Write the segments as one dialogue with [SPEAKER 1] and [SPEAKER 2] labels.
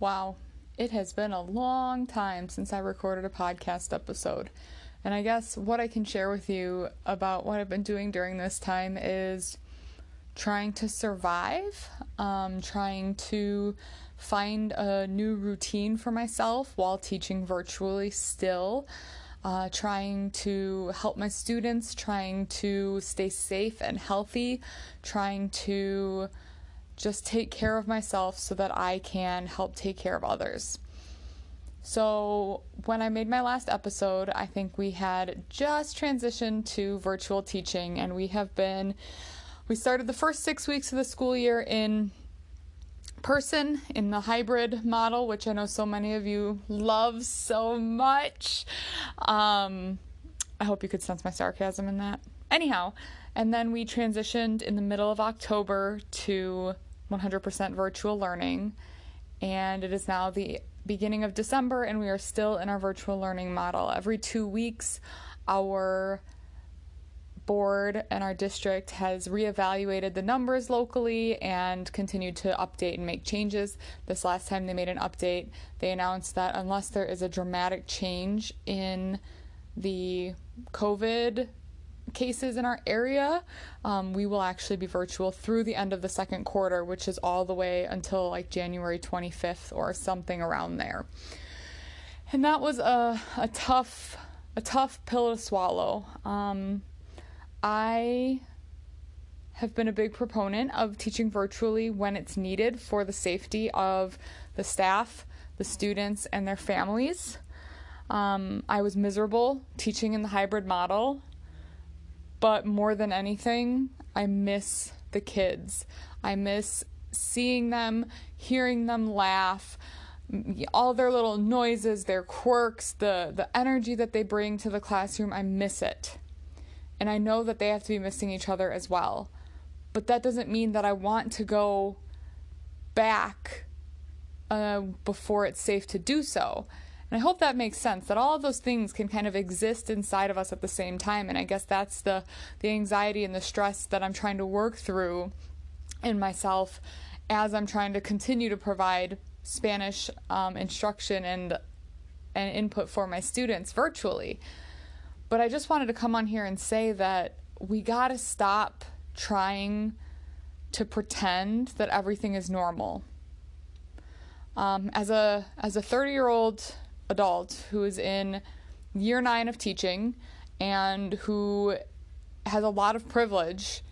[SPEAKER 1] Wow, it has been a long time since I recorded a podcast episode. And I guess what I can share with you about what I've been doing during this time is trying to survive, um, trying to find a new routine for myself while teaching virtually still. Uh, trying to help my students, trying to stay safe and healthy, trying to just take care of myself so that I can help take care of others. So, when I made my last episode, I think we had just transitioned to virtual teaching, and we have been, we started the first six weeks of the school year in person in the hybrid model, which I know so many of you love so much. Um, I hope you could sense my sarcasm in that. Anyhow, and then we transitioned in the middle of October to 100% virtual learning. And it is now the beginning of December, and we are still in our virtual learning model. Every two weeks, our board and our district has reevaluated the numbers locally and continued to update and make changes. This last time they made an update, they announced that unless there is a dramatic change in the COVID cases in our area, um, we will actually be virtual through the end of the second quarter, which is all the way until like January 25th or something around there. And that was a, a tough a tough pill to swallow. Um, I have been a big proponent of teaching virtually when it's needed for the safety of the staff, the students, and their families. Um, I was miserable teaching in the hybrid model but more than anything, I miss the kids. I miss seeing them, hearing them laugh, all their little noises, their quirks, the the energy that they bring to the classroom. I miss it. And I know that they have to be missing each other as well. But that doesn't mean that I want to go back uh, before it's safe to do so. And I hope that makes sense that all of those things can kind of exist inside of us at the same time. And I guess that's the the anxiety and the stress that I'm trying to work through in myself as I'm trying to continue to provide Spanish um, instruction and and input for my students virtually. But I just wanted to come on here and say that we got to stop trying to pretend that everything is normal. Um, as a as a 30 year old adult who is in year nine of teaching and who has a lot of privilege,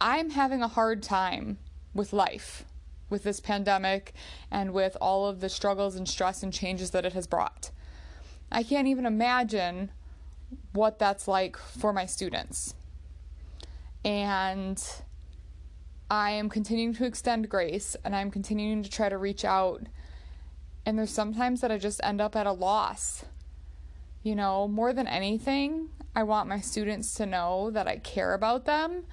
[SPEAKER 1] I'm having a hard time with life, with this pandemic, and with all of the struggles and stress and changes that it has brought. I can't even imagine what that's like for my students. And I am continuing to extend grace and I'm continuing to try to reach out and there's sometimes that I just end up at a loss. You know, more than anything, I want my students to know that I care about them,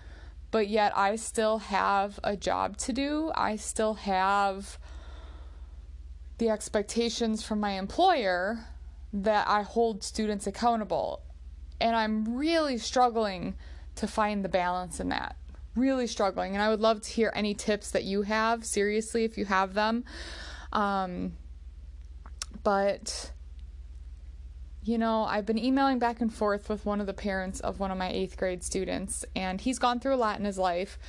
[SPEAKER 1] but yet I still have a job to do. I still have the expectations from my employer that I hold students accountable. And I'm really struggling to find the balance in that. Really struggling. And I would love to hear any tips that you have, seriously, if you have them. Um, but you know, I've been emailing back and forth with one of the parents of one of my eighth grade students, and he's gone through a lot in his life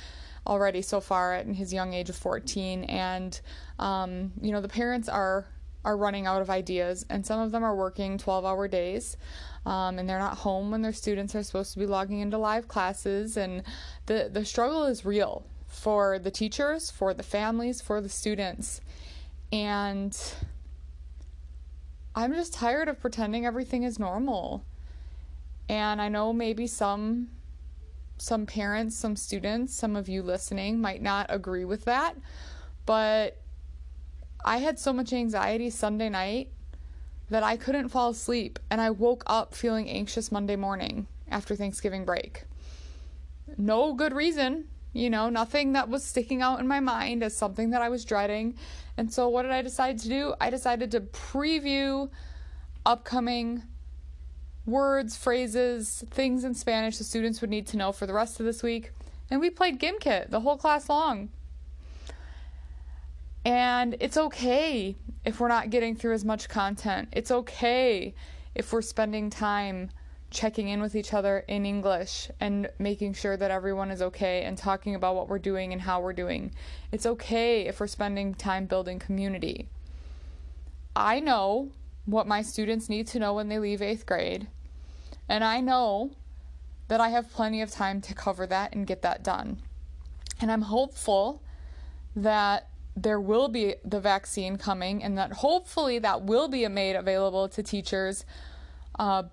[SPEAKER 1] already so far at his young age of 14. And, um, you know, the parents are are running out of ideas, and some of them are working 12 hour days. Um, and they're not home when their students are supposed to be logging into live classes. And the, the struggle is real for the teachers, for the families, for the students. And I'm just tired of pretending everything is normal. And I know maybe some some parents, some students, some of you listening might not agree with that, but I had so much anxiety Sunday night that I couldn't fall asleep and I woke up feeling anxious Monday morning after Thanksgiving break. No good reason, you know, nothing that was sticking out in my mind as something that I was dreading. And so, what did I decide to do? I decided to preview upcoming words, phrases, things in Spanish the students would need to know for the rest of this week. And we played Gimkit the whole class long. And it's okay if we're not getting through as much content. It's okay if we're spending time checking in with each other in English and making sure that everyone is okay and talking about what we're doing and how we're doing. It's okay if we're spending time building community. I know what my students need to know when they leave eighth grade, and I know that I have plenty of time to cover that and get that done. And I'm hopeful that there will be the vaccine coming and that hopefully that will be made available to teachers uh,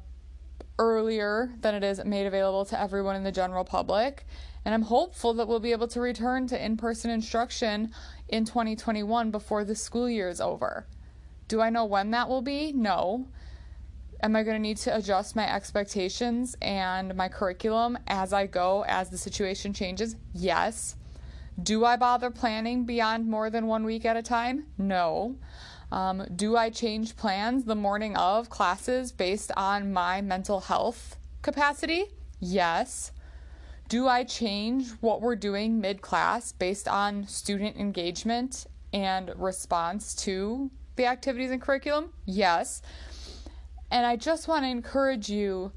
[SPEAKER 1] earlier than it is made available to everyone in the general public. And I'm hopeful that we'll be able to return to in person instruction in 2021 before the school year is over. Do I know when that will be? No. Am I going to need to adjust my expectations and my curriculum as I go, as the situation changes? Yes. Do I bother planning beyond more than one week at a time? No. Um, do I change plans the morning of classes based on my mental health capacity? Yes. Do I change what we're doing mid class based on student engagement and response to the activities and curriculum? Yes. And I just want to encourage you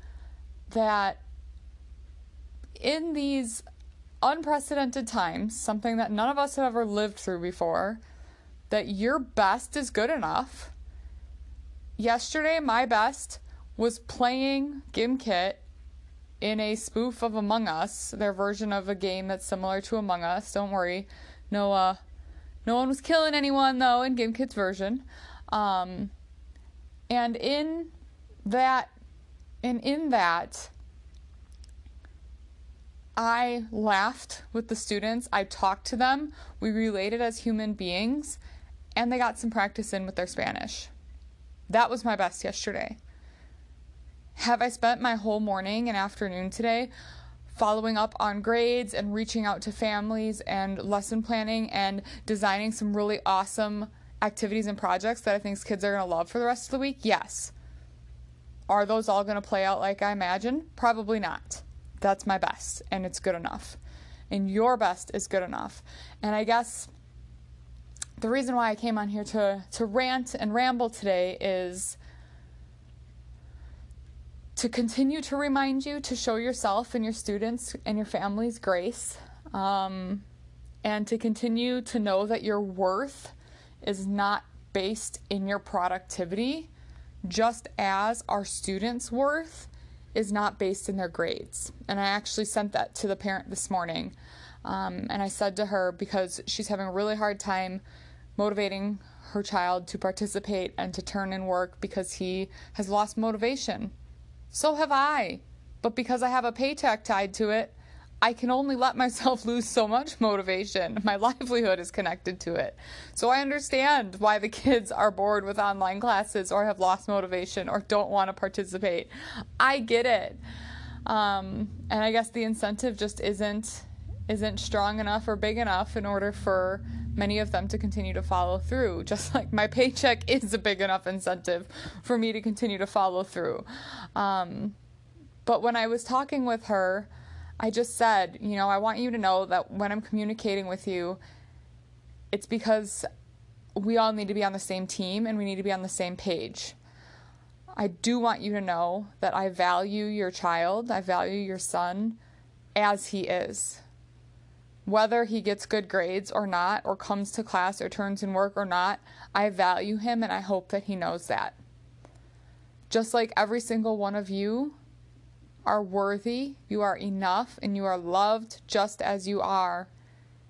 [SPEAKER 1] that in these unprecedented times, something that none of us have ever lived through before, that your best is good enough. Yesterday, my best was playing Gimkit in a spoof of Among Us, their version of a game that's similar to Among Us. Don't worry, no, uh, no one was killing anyone though in Gimkit's version. Um, and in that, and in that, I laughed with the students. I talked to them. We related as human beings and they got some practice in with their Spanish. That was my best yesterday. Have I spent my whole morning and afternoon today following up on grades and reaching out to families and lesson planning and designing some really awesome activities and projects that I think kids are going to love for the rest of the week? Yes. Are those all going to play out like I imagine? Probably not. That's my best, and it's good enough. And your best is good enough. And I guess the reason why I came on here to, to rant and ramble today is to continue to remind you to show yourself and your students and your families grace, um, and to continue to know that your worth is not based in your productivity, just as our students' worth is not based in their grades. And I actually sent that to the parent this morning. Um, and I said to her, because she's having a really hard time motivating her child to participate and to turn in work because he has lost motivation. So have I. But because I have a paycheck tied to it, I can only let myself lose so much motivation. My livelihood is connected to it. So I understand why the kids are bored with online classes or have lost motivation or don't want to participate. I get it. Um, and I guess the incentive just isn't isn't strong enough or big enough in order for many of them to continue to follow through, just like my paycheck is a big enough incentive for me to continue to follow through. Um, but when I was talking with her, I just said, you know, I want you to know that when I'm communicating with you, it's because we all need to be on the same team and we need to be on the same page. I do want you to know that I value your child, I value your son as he is whether he gets good grades or not, or comes to class or turns in work or not, I value him and I hope that he knows that. Just like every single one of you are worthy, you are enough, and you are loved just as you are,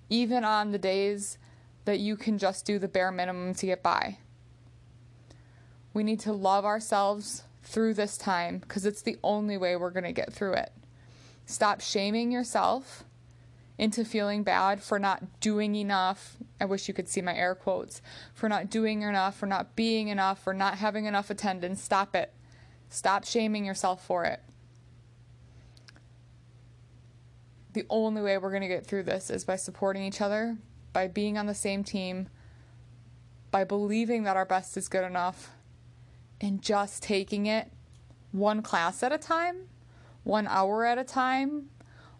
[SPEAKER 1] even on the days that you can just do the bare minimum to get by. We need to love ourselves through this time because it's the only way we're going to get through it. Stop shaming yourself into feeling bad for not doing enough. I wish you could see my air quotes for not doing enough, for not being enough, for not having enough attendance. Stop it. Stop shaming yourself for it. The only way we're going to get through this is by supporting each other, by being on the same team, by believing that our best is good enough, and just taking it one class at a time, one hour at a time,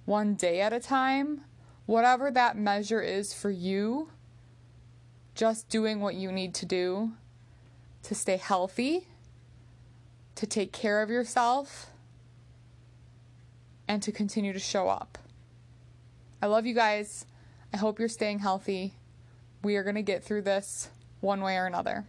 [SPEAKER 1] one day at a time, whatever that measure is for you, just doing what you need to do to stay healthy, to take care of yourself, and to continue to show up. I love you guys. I hope you're staying healthy. We are going to get through this one way or another.